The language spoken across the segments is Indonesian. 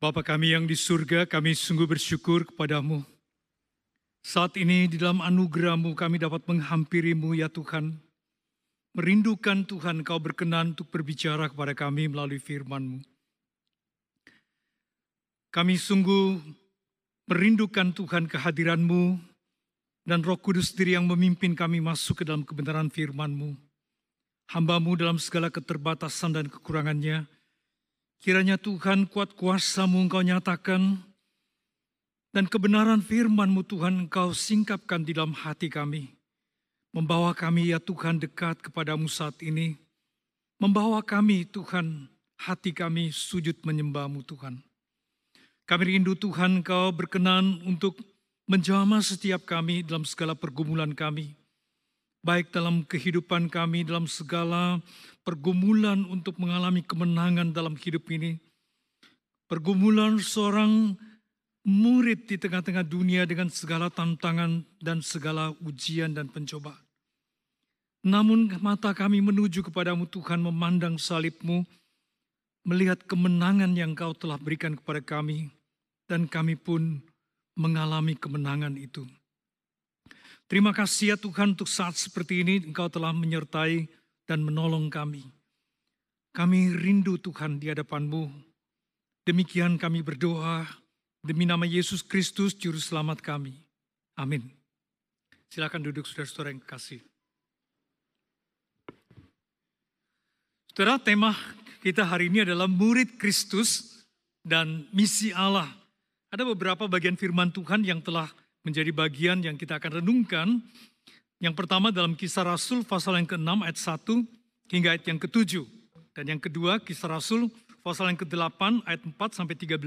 Bapa kami yang di surga, kami sungguh bersyukur kepadamu. Saat ini di dalam anugerahmu kami dapat menghampirimu ya Tuhan. Merindukan Tuhan kau berkenan untuk berbicara kepada kami melalui firmanmu. Kami sungguh merindukan Tuhan kehadiranmu dan roh kudus diri yang memimpin kami masuk ke dalam kebenaran firmanmu. Hambamu dalam segala keterbatasan dan kekurangannya, Kiranya Tuhan kuat kuasamu engkau nyatakan, dan kebenaran firmanmu Tuhan engkau singkapkan di dalam hati kami. Membawa kami ya Tuhan dekat kepadamu saat ini. Membawa kami Tuhan, hati kami sujud menyembahmu Tuhan. Kami rindu Tuhan engkau berkenan untuk menjamah setiap kami dalam segala pergumulan kami baik dalam kehidupan kami, dalam segala pergumulan untuk mengalami kemenangan dalam hidup ini. Pergumulan seorang murid di tengah-tengah dunia dengan segala tantangan dan segala ujian dan pencobaan. Namun mata kami menuju kepadamu Tuhan memandang salibmu, melihat kemenangan yang kau telah berikan kepada kami, dan kami pun mengalami kemenangan itu. Terima kasih ya Tuhan untuk saat seperti ini Engkau telah menyertai dan menolong kami. Kami rindu Tuhan di hadapan-Mu. Demikian kami berdoa demi nama Yesus Kristus Juru Selamat kami. Amin. Silakan duduk saudara-saudara yang kasih. Saudara, tema kita hari ini adalah murid Kristus dan misi Allah. Ada beberapa bagian firman Tuhan yang telah menjadi bagian yang kita akan renungkan. Yang pertama dalam kisah Rasul pasal yang ke-6 ayat 1 hingga ayat yang ke-7. Dan yang kedua kisah Rasul pasal yang ke-8 ayat 4 sampai 13.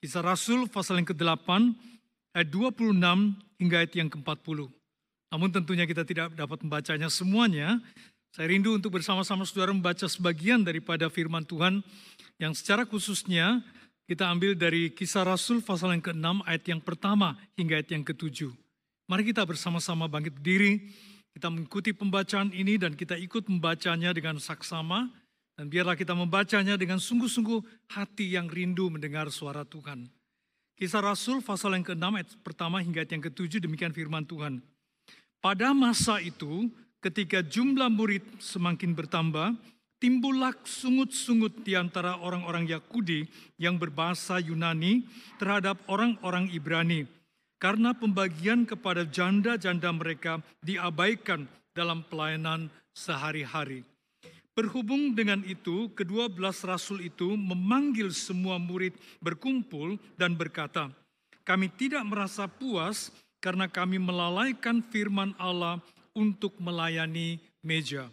Kisah Rasul pasal yang ke-8 ayat 26 hingga ayat yang ke-40. Namun tentunya kita tidak dapat membacanya semuanya. Saya rindu untuk bersama-sama saudara membaca sebagian daripada firman Tuhan yang secara khususnya kita ambil dari kisah Rasul pasal yang ke-6 ayat yang pertama hingga ayat yang ke-7. Mari kita bersama-sama bangkit berdiri, kita mengikuti pembacaan ini dan kita ikut membacanya dengan saksama. Dan biarlah kita membacanya dengan sungguh-sungguh hati yang rindu mendengar suara Tuhan. Kisah Rasul pasal yang ke-6 ayat pertama hingga ayat yang ke-7 demikian firman Tuhan. Pada masa itu ketika jumlah murid semakin bertambah, timbullah sungut-sungut di antara orang-orang Yahudi yang berbahasa Yunani terhadap orang-orang Ibrani. Karena pembagian kepada janda-janda mereka diabaikan dalam pelayanan sehari-hari. Berhubung dengan itu, kedua belas rasul itu memanggil semua murid berkumpul dan berkata, kami tidak merasa puas karena kami melalaikan firman Allah untuk melayani meja.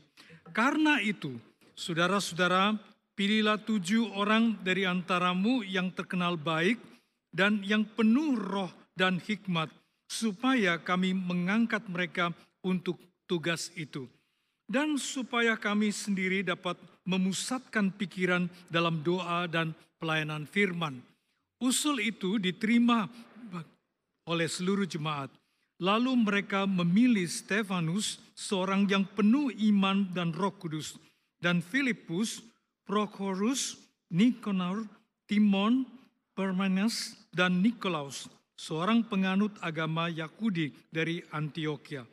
Karena itu, Saudara-saudara, pilihlah tujuh orang dari antaramu yang terkenal baik dan yang penuh roh dan hikmat, supaya kami mengangkat mereka untuk tugas itu. Dan supaya kami sendiri dapat memusatkan pikiran dalam doa dan pelayanan firman. Usul itu diterima oleh seluruh jemaat. Lalu mereka memilih Stefanus, seorang yang penuh iman dan roh kudus, dan Filipus, Prochorus, Nikanor, Timon, Permanes, dan Nikolaus, seorang penganut agama Yahudi dari Antioquia.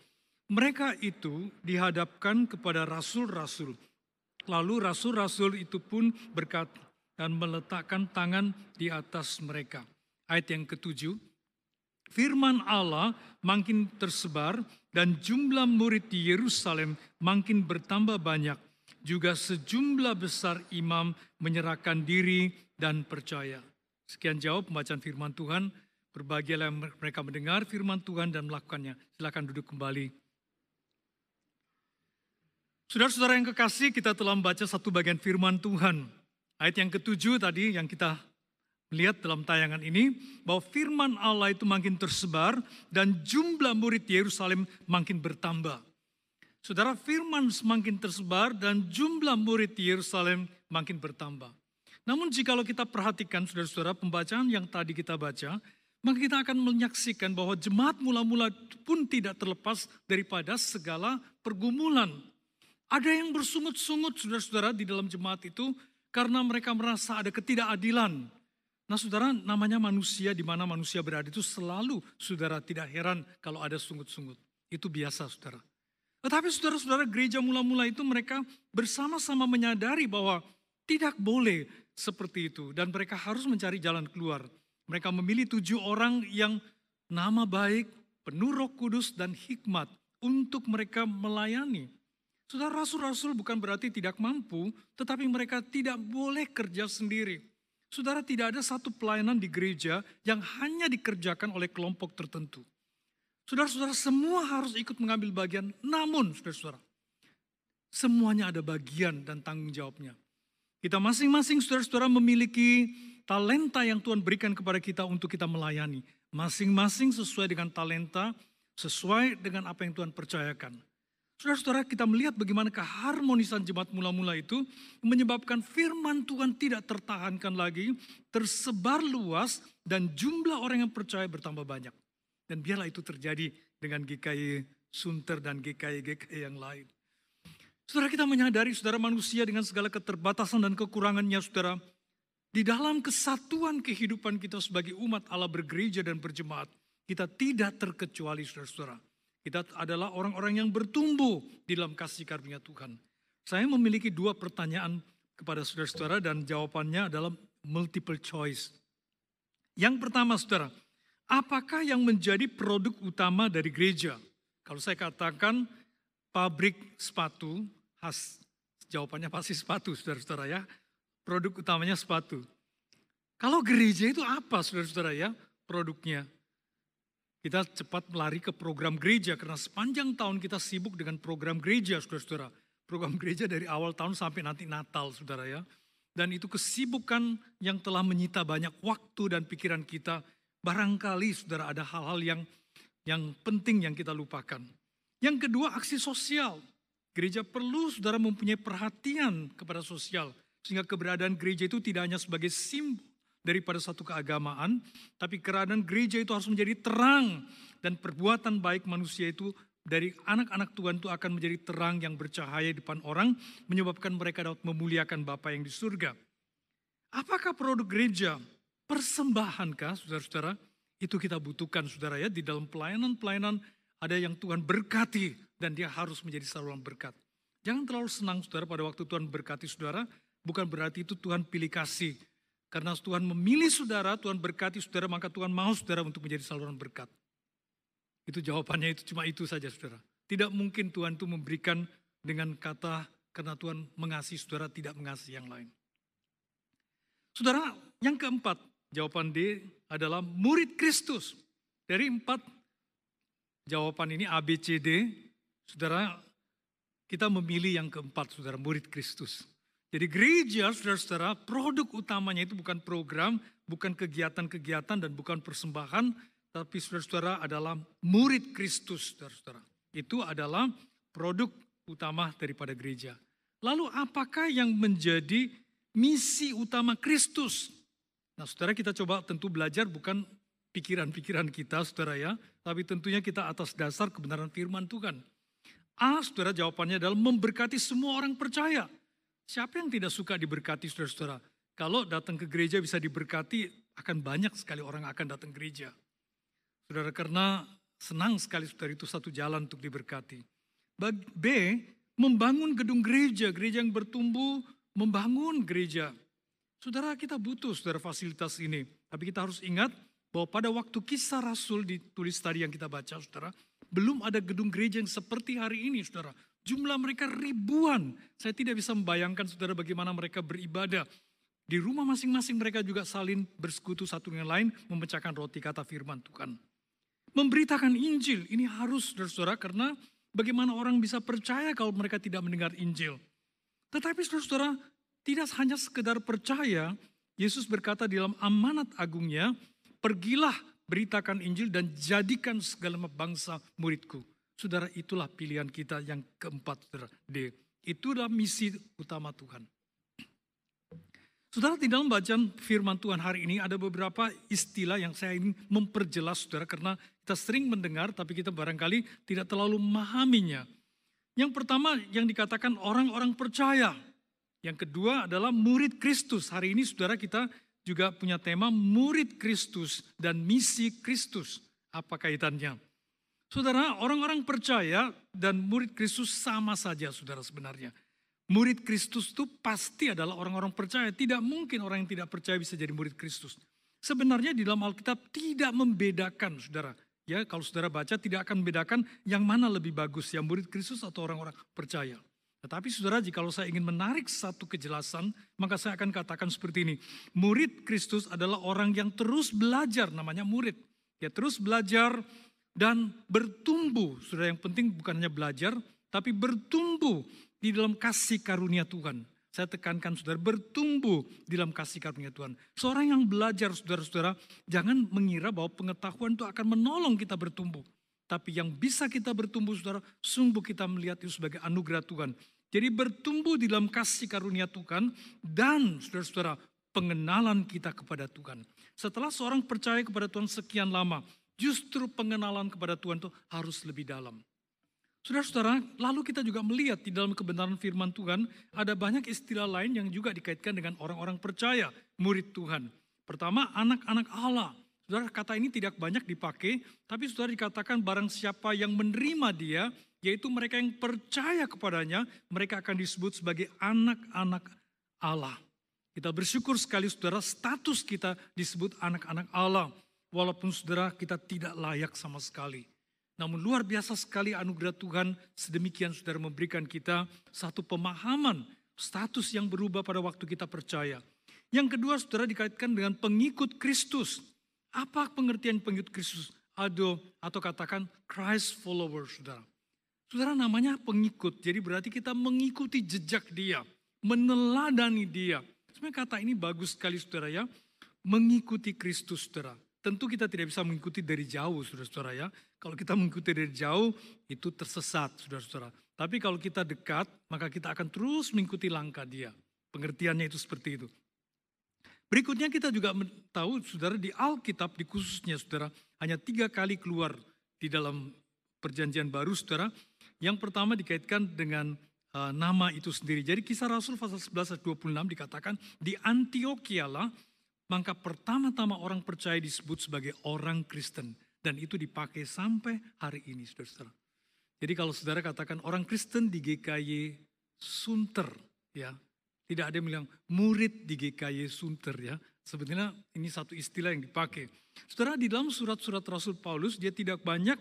Mereka itu dihadapkan kepada rasul-rasul. Lalu rasul-rasul itu pun berkata dan meletakkan tangan di atas mereka. Ayat yang ketujuh, firman Allah makin tersebar dan jumlah murid di Yerusalem makin bertambah banyak juga sejumlah besar imam menyerahkan diri dan percaya. Sekian jawab pembacaan firman Tuhan. Berbahagialah mereka mendengar firman Tuhan dan melakukannya. Silakan duduk kembali. Saudara-saudara yang kekasih, kita telah membaca satu bagian firman Tuhan. Ayat yang ketujuh tadi yang kita melihat dalam tayangan ini, bahwa firman Allah itu makin tersebar dan jumlah murid Yerusalem makin bertambah. Saudara firman semakin tersebar dan jumlah murid Yerusalem makin bertambah. Namun jikalau kita perhatikan saudara-saudara pembacaan yang tadi kita baca, maka kita akan menyaksikan bahwa jemaat mula-mula pun tidak terlepas daripada segala pergumulan. Ada yang bersungut-sungut saudara-saudara di dalam jemaat itu karena mereka merasa ada ketidakadilan. Nah saudara namanya manusia di mana manusia berada itu selalu saudara tidak heran kalau ada sungut-sungut. Itu biasa saudara. Tetapi saudara-saudara gereja mula-mula itu mereka bersama-sama menyadari bahwa tidak boleh seperti itu. Dan mereka harus mencari jalan keluar. Mereka memilih tujuh orang yang nama baik, penuh roh kudus dan hikmat untuk mereka melayani. Saudara rasul-rasul bukan berarti tidak mampu, tetapi mereka tidak boleh kerja sendiri. Saudara tidak ada satu pelayanan di gereja yang hanya dikerjakan oleh kelompok tertentu. Saudara-saudara semua harus ikut mengambil bagian, namun saudara-saudara, semuanya ada bagian dan tanggung jawabnya. Kita masing-masing saudara-saudara memiliki talenta yang Tuhan berikan kepada kita untuk kita melayani. Masing-masing sesuai dengan talenta, sesuai dengan apa yang Tuhan percayakan. Saudara-saudara kita melihat bagaimana keharmonisan jemaat mula-mula itu menyebabkan firman Tuhan tidak tertahankan lagi, tersebar luas dan jumlah orang yang percaya bertambah banyak. Dan biarlah itu terjadi dengan GKI Sunter dan GKI-GKI yang lain. Saudara kita menyadari saudara manusia dengan segala keterbatasan dan kekurangannya saudara. Di dalam kesatuan kehidupan kita sebagai umat Allah bergereja dan berjemaat. Kita tidak terkecuali saudara-saudara. Kita adalah orang-orang yang bertumbuh di dalam kasih karunia Tuhan. Saya memiliki dua pertanyaan kepada saudara-saudara dan jawabannya adalah multiple choice. Yang pertama saudara, apakah yang menjadi produk utama dari gereja? Kalau saya katakan pabrik sepatu, khas jawabannya pasti sepatu saudara-saudara ya. Produk utamanya sepatu. Kalau gereja itu apa saudara-saudara ya produknya? Kita cepat melari ke program gereja karena sepanjang tahun kita sibuk dengan program gereja, saudara-saudara. Program gereja dari awal tahun sampai nanti Natal, saudara ya. Dan itu kesibukan yang telah menyita banyak waktu dan pikiran kita. Barangkali saudara ada hal-hal yang yang penting yang kita lupakan. Yang kedua aksi sosial. Gereja perlu saudara mempunyai perhatian kepada sosial. Sehingga keberadaan gereja itu tidak hanya sebagai simbol daripada satu keagamaan, tapi keadaan gereja itu harus menjadi terang dan perbuatan baik manusia itu dari anak-anak Tuhan itu akan menjadi terang yang bercahaya di depan orang, menyebabkan mereka dapat memuliakan Bapa yang di surga. Apakah produk gereja? Persembahankah, saudara-saudara? Itu kita butuhkan, saudara ya, di dalam pelayanan-pelayanan ada yang Tuhan berkati dan dia harus menjadi saluran berkat. Jangan terlalu senang, saudara, pada waktu Tuhan berkati saudara, bukan berarti itu Tuhan pilih kasih. Karena Tuhan memilih saudara, Tuhan berkati saudara, maka Tuhan mau saudara untuk menjadi saluran berkat. Itu jawabannya itu cuma itu saja saudara. Tidak mungkin Tuhan itu memberikan dengan kata karena Tuhan mengasihi saudara tidak mengasihi yang lain. Saudara, yang keempat, jawaban D adalah murid Kristus. Dari empat jawaban ini A, B, C, D, saudara, kita memilih yang keempat, saudara, murid Kristus. Jadi gereja, saudara-saudara, produk utamanya itu bukan program, bukan kegiatan-kegiatan, dan bukan persembahan, tapi saudara-saudara adalah murid Kristus, saudara-saudara. Itu adalah produk utama daripada gereja. Lalu apakah yang menjadi misi utama Kristus? Nah saudara kita coba tentu belajar bukan pikiran-pikiran kita saudara ya, tapi tentunya kita atas dasar kebenaran firman Tuhan. A, saudara jawabannya adalah memberkati semua orang percaya. Siapa yang tidak suka diberkati saudara-saudara? Kalau datang ke gereja bisa diberkati, akan banyak sekali orang akan datang gereja. Saudara, karena senang sekali saudara itu satu jalan untuk diberkati. B, membangun gedung gereja, gereja yang bertumbuh, membangun gereja. Saudara, kita butuh saudara fasilitas ini. Tapi kita harus ingat bahwa pada waktu kisah Rasul ditulis tadi yang kita baca, saudara, belum ada gedung gereja yang seperti hari ini, saudara. Jumlah mereka ribuan. Saya tidak bisa membayangkan saudara bagaimana mereka beribadah. Di rumah masing-masing mereka juga saling bersekutu satu dengan lain memecahkan roti kata firman Tuhan. Memberitakan Injil ini harus saudara-saudara karena bagaimana orang bisa percaya kalau mereka tidak mendengar Injil. Tetapi saudara-saudara tidak hanya sekedar percaya, Yesus berkata di dalam amanat agungnya, pergilah beritakan Injil dan jadikan segala bangsa muridku. Saudara, itulah pilihan kita yang keempat, saudara. D. Itulah misi utama Tuhan. Saudara, di dalam bacaan firman Tuhan hari ini ada beberapa istilah yang saya ingin memperjelas, saudara, karena kita sering mendengar, tapi kita barangkali tidak terlalu memahaminya. Yang pertama yang dikatakan orang-orang percaya. Yang kedua adalah murid Kristus. Hari ini saudara kita juga punya tema murid Kristus dan misi Kristus. Apa kaitannya? Saudara, orang-orang percaya dan murid Kristus sama saja saudara sebenarnya. Murid Kristus itu pasti adalah orang-orang percaya. Tidak mungkin orang yang tidak percaya bisa jadi murid Kristus. Sebenarnya di dalam Alkitab tidak membedakan saudara. Ya, kalau saudara baca tidak akan membedakan yang mana lebih bagus, yang murid Kristus atau orang-orang percaya. Tetapi saudara, jika saya ingin menarik satu kejelasan, maka saya akan katakan seperti ini. Murid Kristus adalah orang yang terus belajar, namanya murid. Ya terus belajar dan bertumbuh. Saudara yang penting bukan hanya belajar, tapi bertumbuh di dalam kasih karunia Tuhan. Saya tekankan saudara, bertumbuh di dalam kasih karunia Tuhan. Seorang yang belajar saudara-saudara, jangan mengira bahwa pengetahuan itu akan menolong kita bertumbuh. Tapi yang bisa kita bertumbuh saudara, sungguh kita melihat itu sebagai anugerah Tuhan. Jadi bertumbuh di dalam kasih karunia Tuhan dan saudara-saudara pengenalan kita kepada Tuhan. Setelah seorang percaya kepada Tuhan sekian lama, justru pengenalan kepada Tuhan itu harus lebih dalam. Saudara-saudara, lalu kita juga melihat di dalam kebenaran firman Tuhan, ada banyak istilah lain yang juga dikaitkan dengan orang-orang percaya, murid Tuhan. Pertama, anak-anak Allah. Saudara, kata ini tidak banyak dipakai, tapi saudara dikatakan barang siapa yang menerima dia, yaitu mereka yang percaya kepadanya, mereka akan disebut sebagai anak-anak Allah. Kita bersyukur sekali saudara, status kita disebut anak-anak Allah. Walaupun saudara kita tidak layak sama sekali. Namun luar biasa sekali anugerah Tuhan sedemikian saudara memberikan kita satu pemahaman status yang berubah pada waktu kita percaya. Yang kedua saudara dikaitkan dengan pengikut Kristus. Apa pengertian pengikut Kristus? Ado atau katakan Christ follower, saudara. Saudara namanya pengikut, jadi berarti kita mengikuti jejak dia, meneladani dia. Sebenarnya kata ini bagus sekali saudara ya, mengikuti Kristus saudara. Tentu kita tidak bisa mengikuti dari jauh saudara-saudara ya. Kalau kita mengikuti dari jauh itu tersesat saudara-saudara. Tapi kalau kita dekat maka kita akan terus mengikuti langkah dia. Pengertiannya itu seperti itu. Berikutnya kita juga tahu saudara di Alkitab di khususnya saudara hanya tiga kali keluar di dalam perjanjian baru saudara. Yang pertama dikaitkan dengan uh, nama itu sendiri. Jadi kisah Rasul pasal 11 ayat 26 dikatakan di Antioquia lah maka pertama-tama orang percaya disebut sebagai orang Kristen. Dan itu dipakai sampai hari ini saudara-saudara. Jadi kalau saudara katakan orang Kristen di GKY Sunter ya tidak ada yang bilang murid di GKY Sunter ya. Sebetulnya ini satu istilah yang dipakai. Saudara di dalam surat-surat Rasul Paulus dia tidak banyak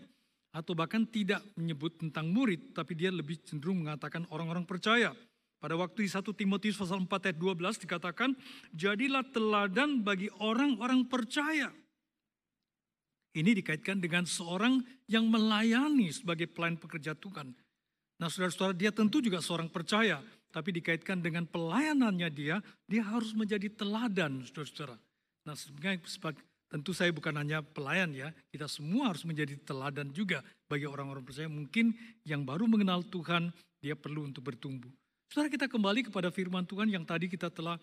atau bahkan tidak menyebut tentang murid. Tapi dia lebih cenderung mengatakan orang-orang percaya. Pada waktu di 1 Timotius pasal 4 ayat 12 dikatakan, Jadilah teladan bagi orang-orang percaya. Ini dikaitkan dengan seorang yang melayani sebagai pelayan pekerja Tuhan. Nah saudara-saudara dia tentu juga seorang percaya tapi dikaitkan dengan pelayanannya dia, dia harus menjadi teladan, saudara-saudara. Nah, sebenarnya tentu saya bukan hanya pelayan ya, kita semua harus menjadi teladan juga bagi orang-orang percaya. Mungkin yang baru mengenal Tuhan, dia perlu untuk bertumbuh. Saudara kita kembali kepada firman Tuhan yang tadi kita telah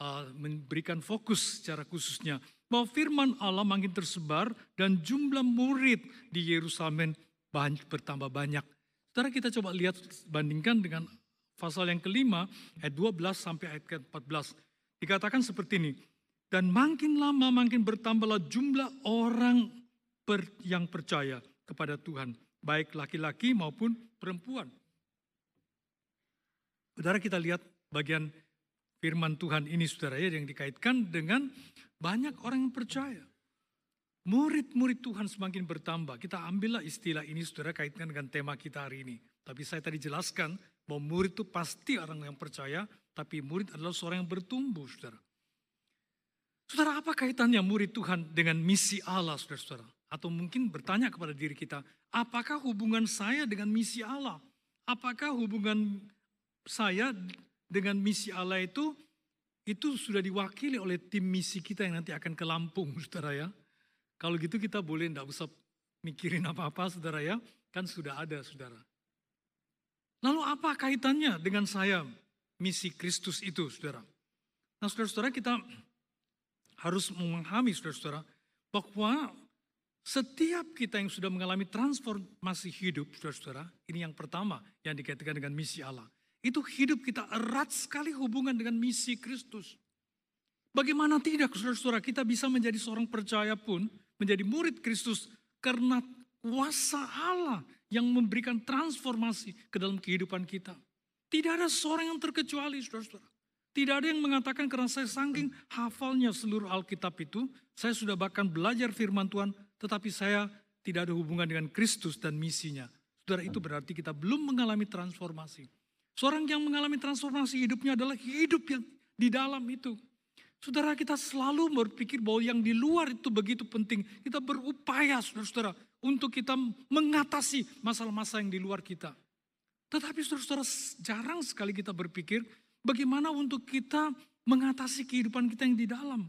uh, memberikan fokus secara khususnya. Bahwa firman Allah makin tersebar dan jumlah murid di Yerusalem banyak, bertambah banyak. Saudara kita coba lihat bandingkan dengan pasal yang kelima ayat 12 sampai ayat ke-14. Dikatakan seperti ini. Dan makin lama makin bertambahlah jumlah orang yang percaya kepada Tuhan. Baik laki-laki maupun perempuan. Saudara kita lihat bagian firman Tuhan ini saudara ya yang dikaitkan dengan banyak orang yang percaya. Murid-murid Tuhan semakin bertambah. Kita ambillah istilah ini saudara kaitkan dengan tema kita hari ini. Tapi saya tadi jelaskan bahwa murid itu pasti orang yang percaya, tapi murid adalah seorang yang bertumbuh, saudara. Saudara, apa kaitannya murid Tuhan dengan misi Allah, saudara-saudara? Atau mungkin bertanya kepada diri kita, apakah hubungan saya dengan misi Allah? Apakah hubungan saya dengan misi Allah itu itu sudah diwakili oleh tim misi kita yang nanti akan ke Lampung, saudara ya. Kalau gitu kita boleh tidak usah mikirin apa-apa, saudara ya. Kan sudah ada, saudara. Lalu apa kaitannya dengan saya misi Kristus itu, saudara? Nah, saudara-saudara kita harus memahami, saudara-saudara, bahwa setiap kita yang sudah mengalami transformasi hidup, saudara-saudara, ini yang pertama yang dikaitkan dengan misi Allah. Itu hidup kita erat sekali hubungan dengan misi Kristus. Bagaimana tidak saudara-saudara kita bisa menjadi seorang percaya pun, menjadi murid Kristus karena kuasa Allah yang memberikan transformasi ke dalam kehidupan kita. Tidak ada seorang yang terkecuali saudara-saudara. Tidak ada yang mengatakan karena saya saking hafalnya seluruh Alkitab itu, saya sudah bahkan belajar firman Tuhan, tetapi saya tidak ada hubungan dengan Kristus dan misinya. Saudara itu berarti kita belum mengalami transformasi. Seorang yang mengalami transformasi hidupnya adalah hidup yang di dalam itu. Saudara kita selalu berpikir bahwa yang di luar itu begitu penting. Kita berupaya saudara-saudara untuk kita mengatasi masalah-masalah yang di luar kita. Tetapi saudara-saudara jarang sekali kita berpikir bagaimana untuk kita mengatasi kehidupan kita yang di dalam.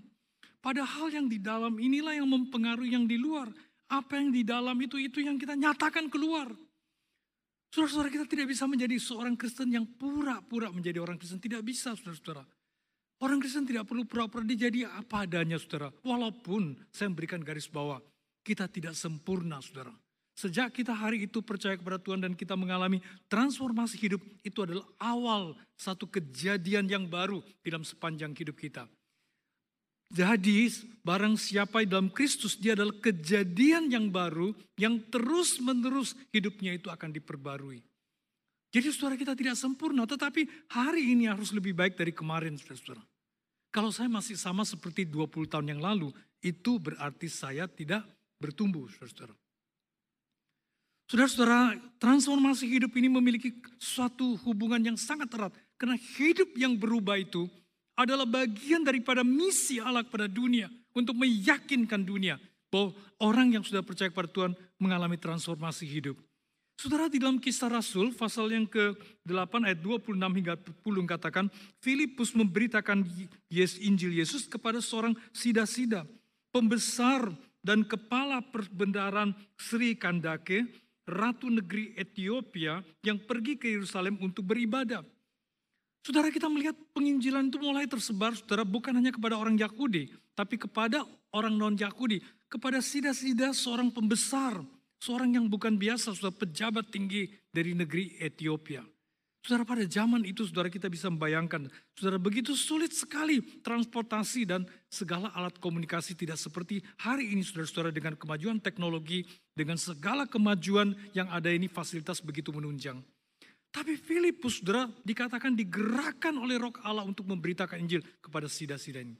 Padahal yang di dalam inilah yang mempengaruhi yang di luar. Apa yang di dalam itu, itu yang kita nyatakan keluar. Saudara-saudara kita tidak bisa menjadi seorang Kristen yang pura-pura menjadi orang Kristen. Tidak bisa saudara-saudara. Orang Kristen tidak perlu pura-pura dijadi apa adanya saudara. Walaupun saya memberikan garis bawah. Kita tidak sempurna saudara. Sejak kita hari itu percaya kepada Tuhan dan kita mengalami transformasi hidup, itu adalah awal satu kejadian yang baru dalam sepanjang hidup kita. Jadi barang siapa dalam Kristus dia adalah kejadian yang baru yang terus menerus hidupnya itu akan diperbarui. Jadi saudara kita tidak sempurna tetapi hari ini harus lebih baik dari kemarin saudara-saudara. Kalau saya masih sama seperti 20 tahun yang lalu itu berarti saya tidak bertumbuh saudara-saudara. Saudara-saudara, transformasi hidup ini memiliki suatu hubungan yang sangat erat. Karena hidup yang berubah itu adalah bagian daripada misi Allah kepada dunia. Untuk meyakinkan dunia bahwa orang yang sudah percaya kepada Tuhan mengalami transformasi hidup. Saudara di dalam kisah Rasul pasal yang ke-8 ayat 26 hingga 10 katakan Filipus memberitakan Yes Injil Yesus kepada seorang sida-sida pembesar dan kepala perbendaharaan Sri Kandake ratu negeri Ethiopia yang pergi ke Yerusalem untuk beribadah. Saudara kita melihat penginjilan itu mulai tersebar, saudara bukan hanya kepada orang Yahudi, tapi kepada orang non-Yahudi, kepada sida-sida seorang pembesar, seorang yang bukan biasa, sudah pejabat tinggi dari negeri Ethiopia. Saudara pada zaman itu saudara kita bisa membayangkan, saudara begitu sulit sekali transportasi dan segala alat komunikasi tidak seperti hari ini saudara-saudara dengan kemajuan teknologi, dengan segala kemajuan yang ada ini fasilitas begitu menunjang. Tapi Filipus saudara dikatakan digerakkan oleh roh Allah untuk memberitakan Injil kepada sida-sida ini.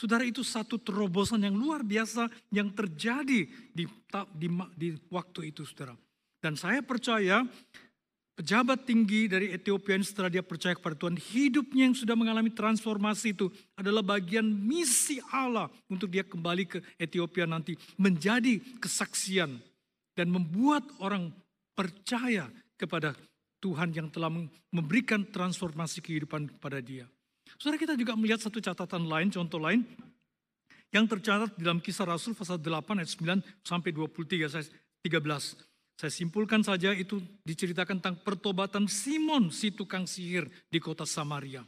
Saudara itu satu terobosan yang luar biasa yang terjadi di, di, di waktu itu saudara. Dan saya percaya pejabat tinggi dari Ethiopia setelah dia percaya kepada Tuhan, hidupnya yang sudah mengalami transformasi itu adalah bagian misi Allah untuk dia kembali ke Ethiopia nanti menjadi kesaksian dan membuat orang percaya kepada Tuhan yang telah memberikan transformasi kehidupan kepada dia. Saudara kita juga melihat satu catatan lain, contoh lain yang tercatat dalam kisah Rasul pasal 8 ayat 9 sampai 23 13. Saya simpulkan saja itu diceritakan tentang pertobatan Simon si tukang sihir di kota Samaria.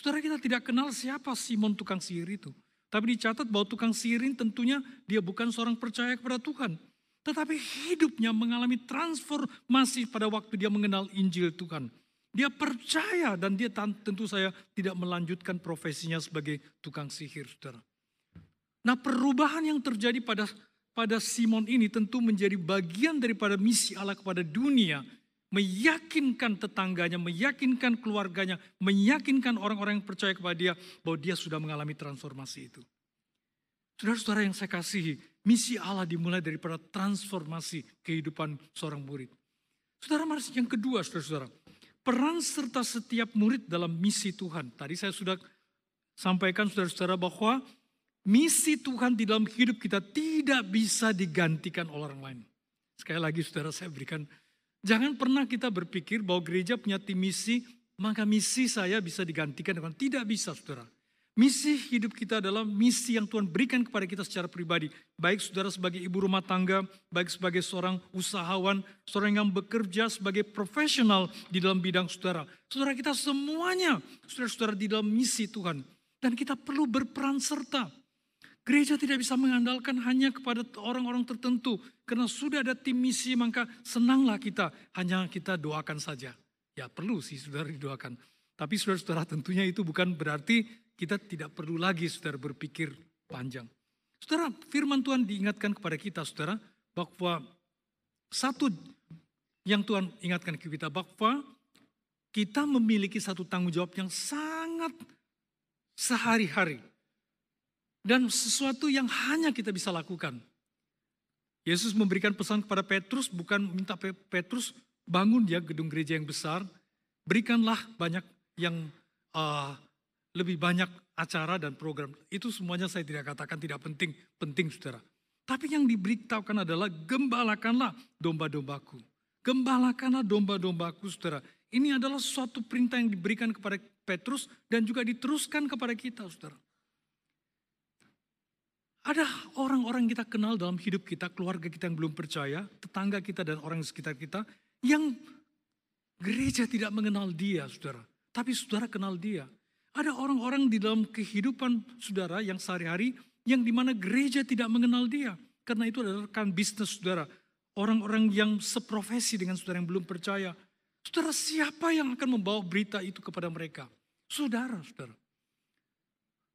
Saudara kita tidak kenal siapa Simon tukang sihir itu. Tapi dicatat bahwa tukang sihir ini tentunya dia bukan seorang percaya kepada Tuhan. Tetapi hidupnya mengalami transformasi pada waktu dia mengenal Injil Tuhan. Dia percaya dan dia tentu saya tidak melanjutkan profesinya sebagai tukang sihir, saudara. Nah perubahan yang terjadi pada pada Simon ini tentu menjadi bagian daripada misi Allah kepada dunia. Meyakinkan tetangganya, meyakinkan keluarganya, meyakinkan orang-orang yang percaya kepada dia bahwa dia sudah mengalami transformasi itu. Saudara-saudara yang saya kasihi, misi Allah dimulai daripada transformasi kehidupan seorang murid. Saudara, yang kedua, saudara-saudara, peran serta setiap murid dalam misi Tuhan. Tadi saya sudah sampaikan saudara-saudara bahwa Misi Tuhan di dalam hidup kita tidak bisa digantikan oleh orang lain. Sekali lagi saudara saya berikan, jangan pernah kita berpikir bahwa gereja punya tim misi, maka misi saya bisa digantikan dengan tidak bisa saudara. Misi hidup kita adalah misi yang Tuhan berikan kepada kita secara pribadi. Baik saudara sebagai ibu rumah tangga, baik sebagai seorang usahawan, seorang yang bekerja sebagai profesional di dalam bidang saudara. Saudara kita semuanya, saudara-saudara di dalam misi Tuhan. Dan kita perlu berperan serta. Gereja tidak bisa mengandalkan hanya kepada orang-orang tertentu. Karena sudah ada tim misi maka senanglah kita. Hanya kita doakan saja. Ya perlu sih saudara didoakan. Tapi saudara-saudara tentunya itu bukan berarti kita tidak perlu lagi saudara berpikir panjang. Saudara, firman Tuhan diingatkan kepada kita saudara bahwa satu yang Tuhan ingatkan ke kita bahwa kita memiliki satu tanggung jawab yang sangat sehari-hari. Dan sesuatu yang hanya kita bisa lakukan. Yesus memberikan pesan kepada Petrus bukan minta Petrus bangun ya gedung gereja yang besar, berikanlah banyak yang uh, lebih banyak acara dan program. Itu semuanya saya tidak katakan tidak penting, penting saudara. Tapi yang diberitahukan adalah gembalakanlah domba-dombaku. Gembalakanlah domba-dombaku saudara. Ini adalah suatu perintah yang diberikan kepada Petrus dan juga diteruskan kepada kita saudara. Ada orang-orang kita kenal dalam hidup kita, keluarga kita yang belum percaya, tetangga kita dan orang di sekitar kita yang gereja tidak mengenal dia, saudara. Tapi saudara kenal dia. Ada orang-orang di dalam kehidupan saudara yang sehari-hari yang di mana gereja tidak mengenal dia. Karena itu adalah rekan bisnis saudara. Orang-orang yang seprofesi dengan saudara yang belum percaya. Saudara siapa yang akan membawa berita itu kepada mereka? Saudara, saudara.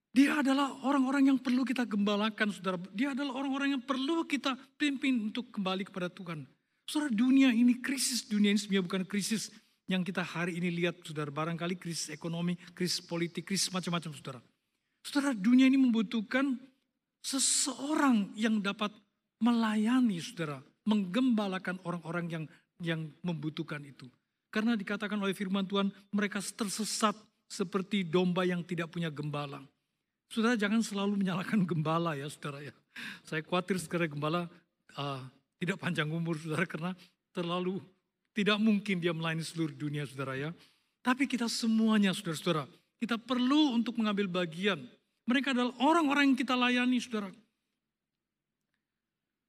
Dia adalah orang-orang yang perlu kita gembalakan, saudara. Dia adalah orang-orang yang perlu kita pimpin untuk kembali kepada Tuhan. Saudara dunia ini krisis, dunia ini sebenarnya bukan krisis yang kita hari ini lihat saudara. Barangkali krisis ekonomi, krisis politik, krisis macam-macam saudara. Saudara dunia ini membutuhkan seseorang yang dapat melayani saudara. Menggembalakan orang-orang yang yang membutuhkan itu. Karena dikatakan oleh firman Tuhan mereka tersesat seperti domba yang tidak punya gembala. Saudara jangan selalu menyalahkan gembala ya saudara ya. Saya khawatir sekarang gembala uh, tidak panjang umur saudara karena terlalu tidak mungkin dia melayani seluruh dunia saudara ya. Tapi kita semuanya saudara-saudara, kita perlu untuk mengambil bagian. Mereka adalah orang-orang yang kita layani saudara.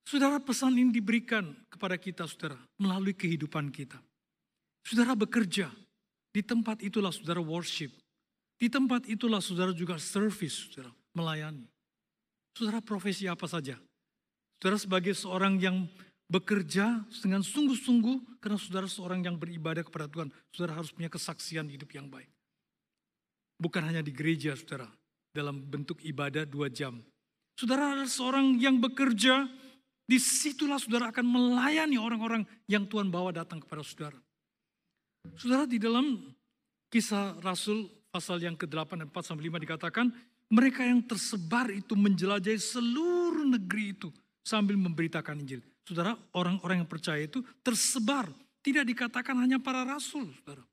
Saudara pesan ini diberikan kepada kita saudara melalui kehidupan kita. Saudara bekerja, di tempat itulah saudara worship. Di tempat itulah saudara juga service, saudara, melayani. Saudara profesi apa saja? Saudara sebagai seorang yang bekerja dengan sungguh-sungguh karena saudara seorang yang beribadah kepada Tuhan. Saudara harus punya kesaksian hidup yang baik. Bukan hanya di gereja saudara, dalam bentuk ibadah dua jam. Saudara adalah seorang yang bekerja, di situlah saudara akan melayani orang-orang yang Tuhan bawa datang kepada saudara. Saudara di dalam kisah Rasul pasal yang ke-8 dan 4 sampai 5 dikatakan, mereka yang tersebar itu menjelajahi seluruh negeri itu sambil memberitakan Injil. Saudara, orang-orang yang percaya itu tersebar. Tidak dikatakan hanya para rasul, saudara.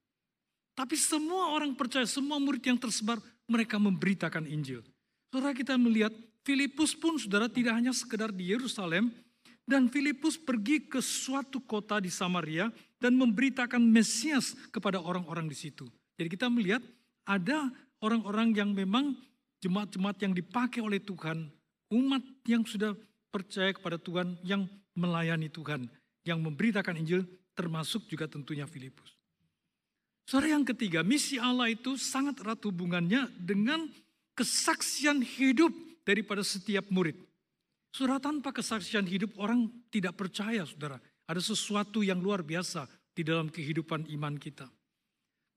Tapi semua orang percaya, semua murid yang tersebar, mereka memberitakan Injil. Saudara kita melihat Filipus pun saudara tidak hanya sekedar di Yerusalem, dan Filipus pergi ke suatu kota di Samaria dan memberitakan Mesias kepada orang-orang di situ. Jadi kita melihat ada orang-orang yang memang jemaat-jemaat yang dipakai oleh Tuhan, umat yang sudah percaya kepada Tuhan, yang melayani Tuhan, yang memberitakan Injil, termasuk juga tentunya Filipus. Saudara yang ketiga, misi Allah itu sangat erat hubungannya dengan kesaksian hidup daripada setiap murid. Saudara tanpa kesaksian hidup orang tidak percaya saudara. Ada sesuatu yang luar biasa di dalam kehidupan iman kita.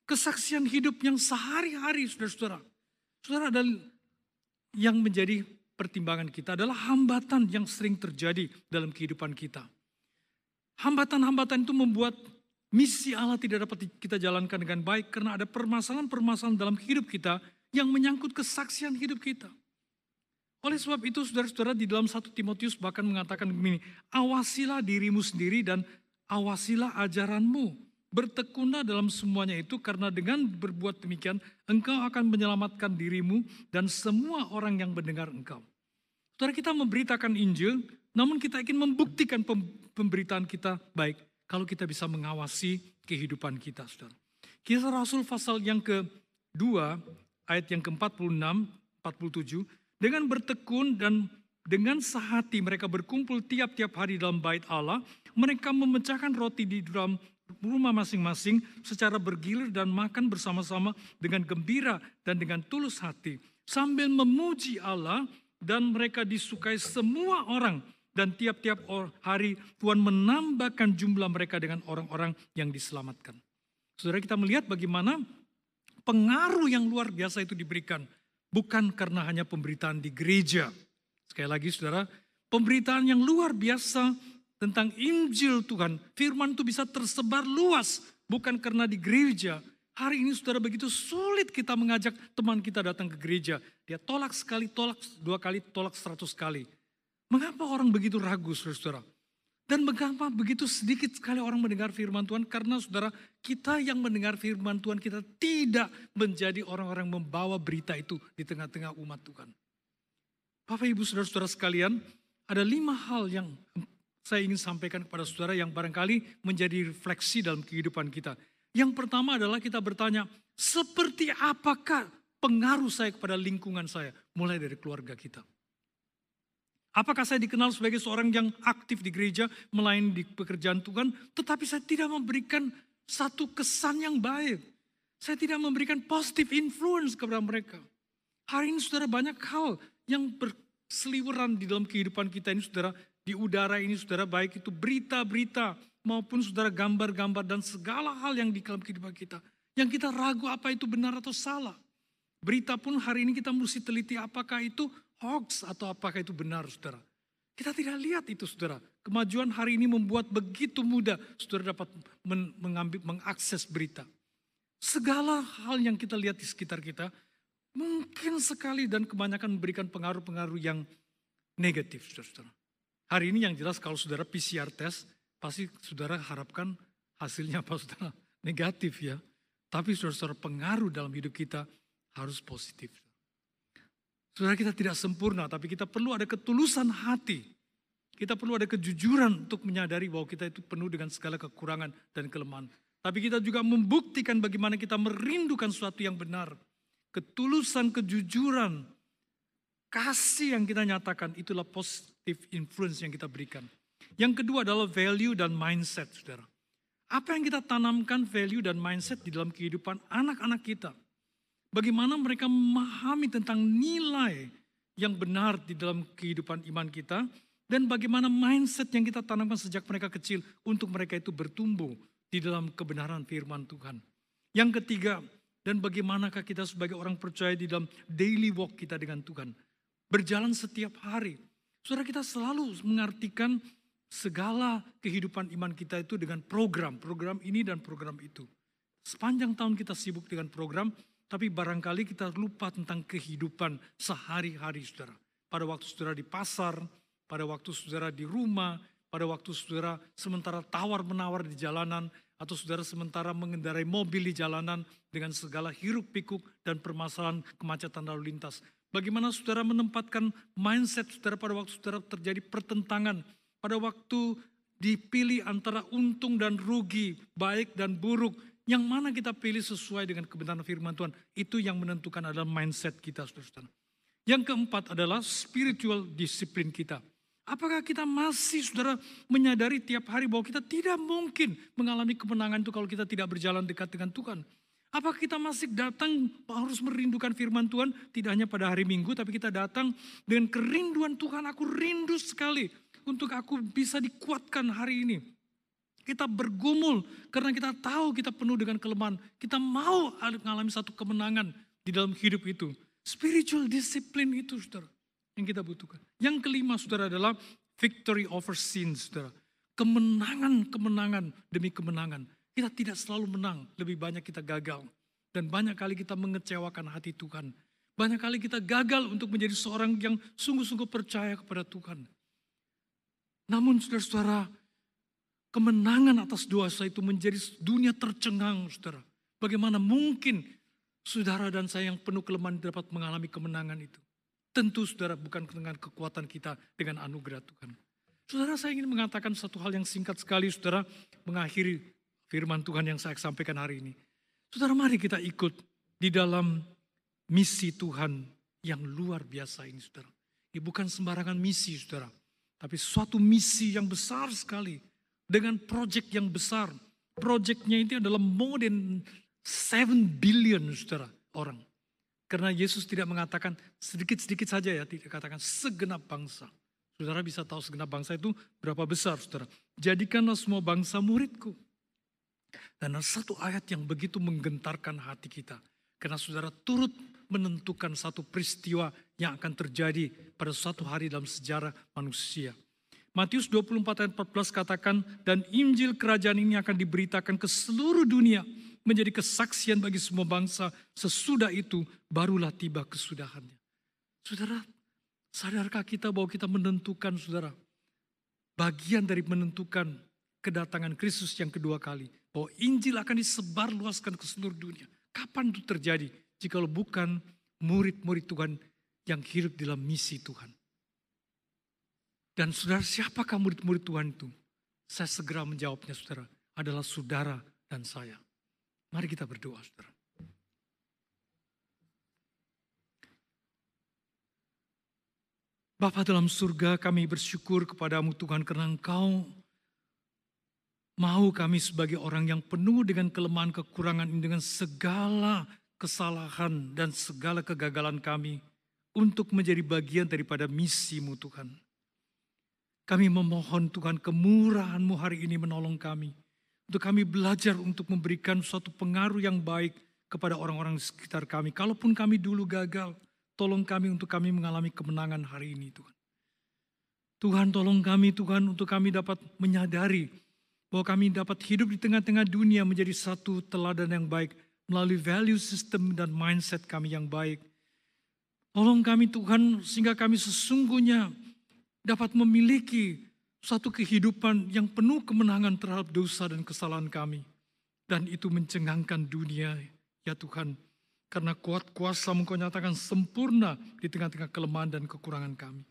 Kesaksian hidup yang sehari-hari saudara-saudara. Saudara ada yang menjadi pertimbangan kita adalah hambatan yang sering terjadi dalam kehidupan kita. Hambatan-hambatan itu membuat misi Allah tidak dapat kita jalankan dengan baik karena ada permasalahan-permasalahan dalam hidup kita yang menyangkut kesaksian hidup kita. Oleh sebab itu saudara-saudara di dalam satu Timotius bahkan mengatakan begini, awasilah dirimu sendiri dan awasilah ajaranmu. Bertekunlah dalam semuanya itu karena dengan berbuat demikian engkau akan menyelamatkan dirimu dan semua orang yang mendengar engkau. Saudara kita memberitakan Injil, namun kita ingin membuktikan pemberitaan kita baik kalau kita bisa mengawasi kehidupan kita, saudara. Kisah Rasul pasal yang kedua, ayat yang ke-46, 47, dengan bertekun dan dengan sehati mereka berkumpul tiap-tiap hari dalam bait Allah, mereka memecahkan roti di dalam rumah masing-masing secara bergilir dan makan bersama-sama dengan gembira dan dengan tulus hati. Sambil memuji Allah dan mereka disukai semua orang dan tiap-tiap hari Tuhan menambahkan jumlah mereka dengan orang-orang yang diselamatkan. Saudara kita melihat bagaimana pengaruh yang luar biasa itu diberikan. Bukan karena hanya pemberitaan di gereja. Sekali lagi saudara, pemberitaan yang luar biasa tentang Injil Tuhan. Firman itu bisa tersebar luas. Bukan karena di gereja. Hari ini saudara begitu sulit kita mengajak teman kita datang ke gereja. Dia tolak sekali, tolak dua kali, tolak seratus kali. Mengapa orang begitu ragu saudara-saudara? Dan mengapa begitu sedikit sekali orang mendengar firman Tuhan? Karena saudara, kita yang mendengar firman Tuhan, kita tidak menjadi orang-orang membawa berita itu di tengah-tengah umat Tuhan. Bapak ibu saudara-saudara sekalian, ada lima hal yang saya ingin sampaikan kepada saudara yang barangkali menjadi refleksi dalam kehidupan kita. Yang pertama adalah kita bertanya, seperti apakah pengaruh saya kepada lingkungan saya? Mulai dari keluarga kita. Apakah saya dikenal sebagai seorang yang aktif di gereja, melayani di pekerjaan Tuhan, tetapi saya tidak memberikan satu kesan yang baik. Saya tidak memberikan positive influence kepada mereka. Hari ini saudara banyak hal yang berseliweran di dalam kehidupan kita ini saudara. Di udara ini saudara baik itu berita-berita maupun saudara gambar-gambar dan segala hal yang di dalam kehidupan kita. Yang kita ragu apa itu benar atau salah. Berita pun hari ini kita mesti teliti apakah itu hoax atau apakah itu benar saudara. Kita tidak lihat itu saudara. Kemajuan hari ini membuat begitu mudah saudara dapat men mengambil, mengakses berita. Segala hal yang kita lihat di sekitar kita mungkin sekali dan kebanyakan memberikan pengaruh-pengaruh yang negatif saudara. Hari ini yang jelas kalau saudara PCR test pasti saudara harapkan hasilnya apa saudara? Negatif ya. Tapi saudara-saudara pengaruh dalam hidup kita harus positif. Saudara kita tidak sempurna, tapi kita perlu ada ketulusan hati. Kita perlu ada kejujuran untuk menyadari bahwa kita itu penuh dengan segala kekurangan dan kelemahan. Tapi kita juga membuktikan bagaimana kita merindukan sesuatu yang benar. Ketulusan, kejujuran, kasih yang kita nyatakan itulah positive influence yang kita berikan. Yang kedua adalah value dan mindset, saudara. Apa yang kita tanamkan value dan mindset di dalam kehidupan anak-anak kita. Bagaimana mereka memahami tentang nilai yang benar di dalam kehidupan iman kita dan bagaimana mindset yang kita tanamkan sejak mereka kecil untuk mereka itu bertumbuh di dalam kebenaran firman Tuhan. Yang ketiga, dan bagaimanakah kita sebagai orang percaya di dalam daily walk kita dengan Tuhan. Berjalan setiap hari. Saudara kita selalu mengartikan segala kehidupan iman kita itu dengan program. Program ini dan program itu. Sepanjang tahun kita sibuk dengan program, tapi barangkali kita lupa tentang kehidupan sehari-hari saudara. Pada waktu saudara di pasar, pada waktu saudara di rumah, pada waktu saudara sementara tawar-menawar di jalanan, atau saudara sementara mengendarai mobil di jalanan dengan segala hiruk pikuk dan permasalahan kemacetan lalu lintas. Bagaimana saudara menempatkan mindset saudara pada waktu saudara terjadi pertentangan, pada waktu dipilih antara untung dan rugi, baik dan buruk, yang mana kita pilih sesuai dengan kebenaran firman Tuhan. Itu yang menentukan adalah mindset kita, saudara Yang keempat adalah spiritual disiplin kita. Apakah kita masih, saudara, menyadari tiap hari bahwa kita tidak mungkin mengalami kemenangan itu kalau kita tidak berjalan dekat dengan Tuhan? Apakah kita masih datang harus merindukan firman Tuhan tidak hanya pada hari Minggu tapi kita datang dengan kerinduan Tuhan aku rindu sekali untuk aku bisa dikuatkan hari ini. Kita bergumul karena kita tahu kita penuh dengan kelemahan. Kita mau mengalami satu kemenangan di dalam hidup itu. Spiritual discipline itu saudara yang kita butuhkan. Yang kelima saudara adalah victory over sin saudara. Kemenangan-kemenangan demi kemenangan. Kita tidak selalu menang, lebih banyak kita gagal. Dan banyak kali kita mengecewakan hati Tuhan. Banyak kali kita gagal untuk menjadi seorang yang sungguh-sungguh percaya kepada Tuhan. Namun saudara-saudara, kemenangan atas dosa itu menjadi dunia tercengang, saudara. Bagaimana mungkin saudara dan saya yang penuh kelemahan dapat mengalami kemenangan itu? Tentu saudara bukan dengan kekuatan kita, dengan anugerah Tuhan. Saudara saya ingin mengatakan satu hal yang singkat sekali saudara mengakhiri firman Tuhan yang saya sampaikan hari ini. Saudara mari kita ikut di dalam misi Tuhan yang luar biasa ini saudara. Ini bukan sembarangan misi saudara. Tapi suatu misi yang besar sekali dengan proyek yang besar. Proyeknya itu adalah more than 7 billion saudara orang. Karena Yesus tidak mengatakan sedikit-sedikit saja ya, tidak katakan segenap bangsa. Saudara bisa tahu segenap bangsa itu berapa besar saudara. Jadikanlah semua bangsa muridku. Dan ada satu ayat yang begitu menggentarkan hati kita. Karena saudara turut menentukan satu peristiwa yang akan terjadi pada suatu hari dalam sejarah manusia. Matius 24 ayat 14 katakan, dan Injil kerajaan ini akan diberitakan ke seluruh dunia menjadi kesaksian bagi semua bangsa. Sesudah itu barulah tiba kesudahannya. Saudara, sadarkah kita bahwa kita menentukan saudara, bagian dari menentukan kedatangan Kristus yang kedua kali. Bahwa Injil akan disebarluaskan ke seluruh dunia. Kapan itu terjadi? Jika bukan murid-murid Tuhan yang hidup dalam misi Tuhan. Dan saudara, siapakah murid-murid Tuhan itu? Saya segera menjawabnya saudara. Adalah saudara dan saya. Mari kita berdoa saudara. Bapa dalam surga kami bersyukur kepadamu Tuhan karena Engkau mau kami sebagai orang yang penuh dengan kelemahan kekurangan dengan segala kesalahan dan segala kegagalan kami untuk menjadi bagian daripada misimu Tuhan. Kami memohon Tuhan kemurahanmu hari ini menolong kami. Untuk kami belajar untuk memberikan suatu pengaruh yang baik kepada orang-orang di sekitar kami. Kalaupun kami dulu gagal, tolong kami untuk kami mengalami kemenangan hari ini Tuhan. Tuhan tolong kami Tuhan untuk kami dapat menyadari bahwa kami dapat hidup di tengah-tengah dunia menjadi satu teladan yang baik melalui value system dan mindset kami yang baik. Tolong kami Tuhan sehingga kami sesungguhnya dapat memiliki satu kehidupan yang penuh kemenangan terhadap dosa dan kesalahan kami. Dan itu mencengangkan dunia ya Tuhan. Karena kuat kuasa engkau nyatakan sempurna di tengah-tengah kelemahan dan kekurangan kami.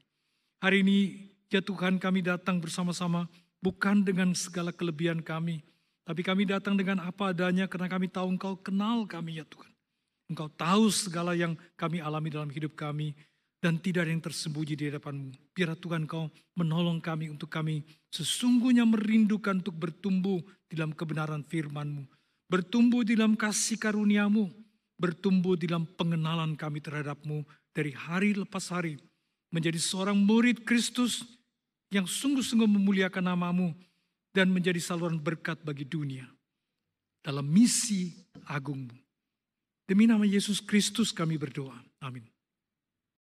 Hari ini ya Tuhan kami datang bersama-sama bukan dengan segala kelebihan kami, tapi kami datang dengan apa adanya karena kami tahu Engkau kenal kami ya Tuhan. Engkau tahu segala yang kami alami dalam hidup kami dan tidak ada yang tersembunyi di hadapanmu. Biar Tuhan Engkau menolong kami untuk kami sesungguhnya merindukan untuk bertumbuh dalam kebenaran firman-Mu. Bertumbuh dalam kasih karuniamu, bertumbuh dalam pengenalan kami terhadapmu dari hari lepas hari. Menjadi seorang murid Kristus yang sungguh-sungguh memuliakan namamu dan menjadi saluran berkat bagi dunia dalam misi agungmu. Demi nama Yesus Kristus kami berdoa. Amin.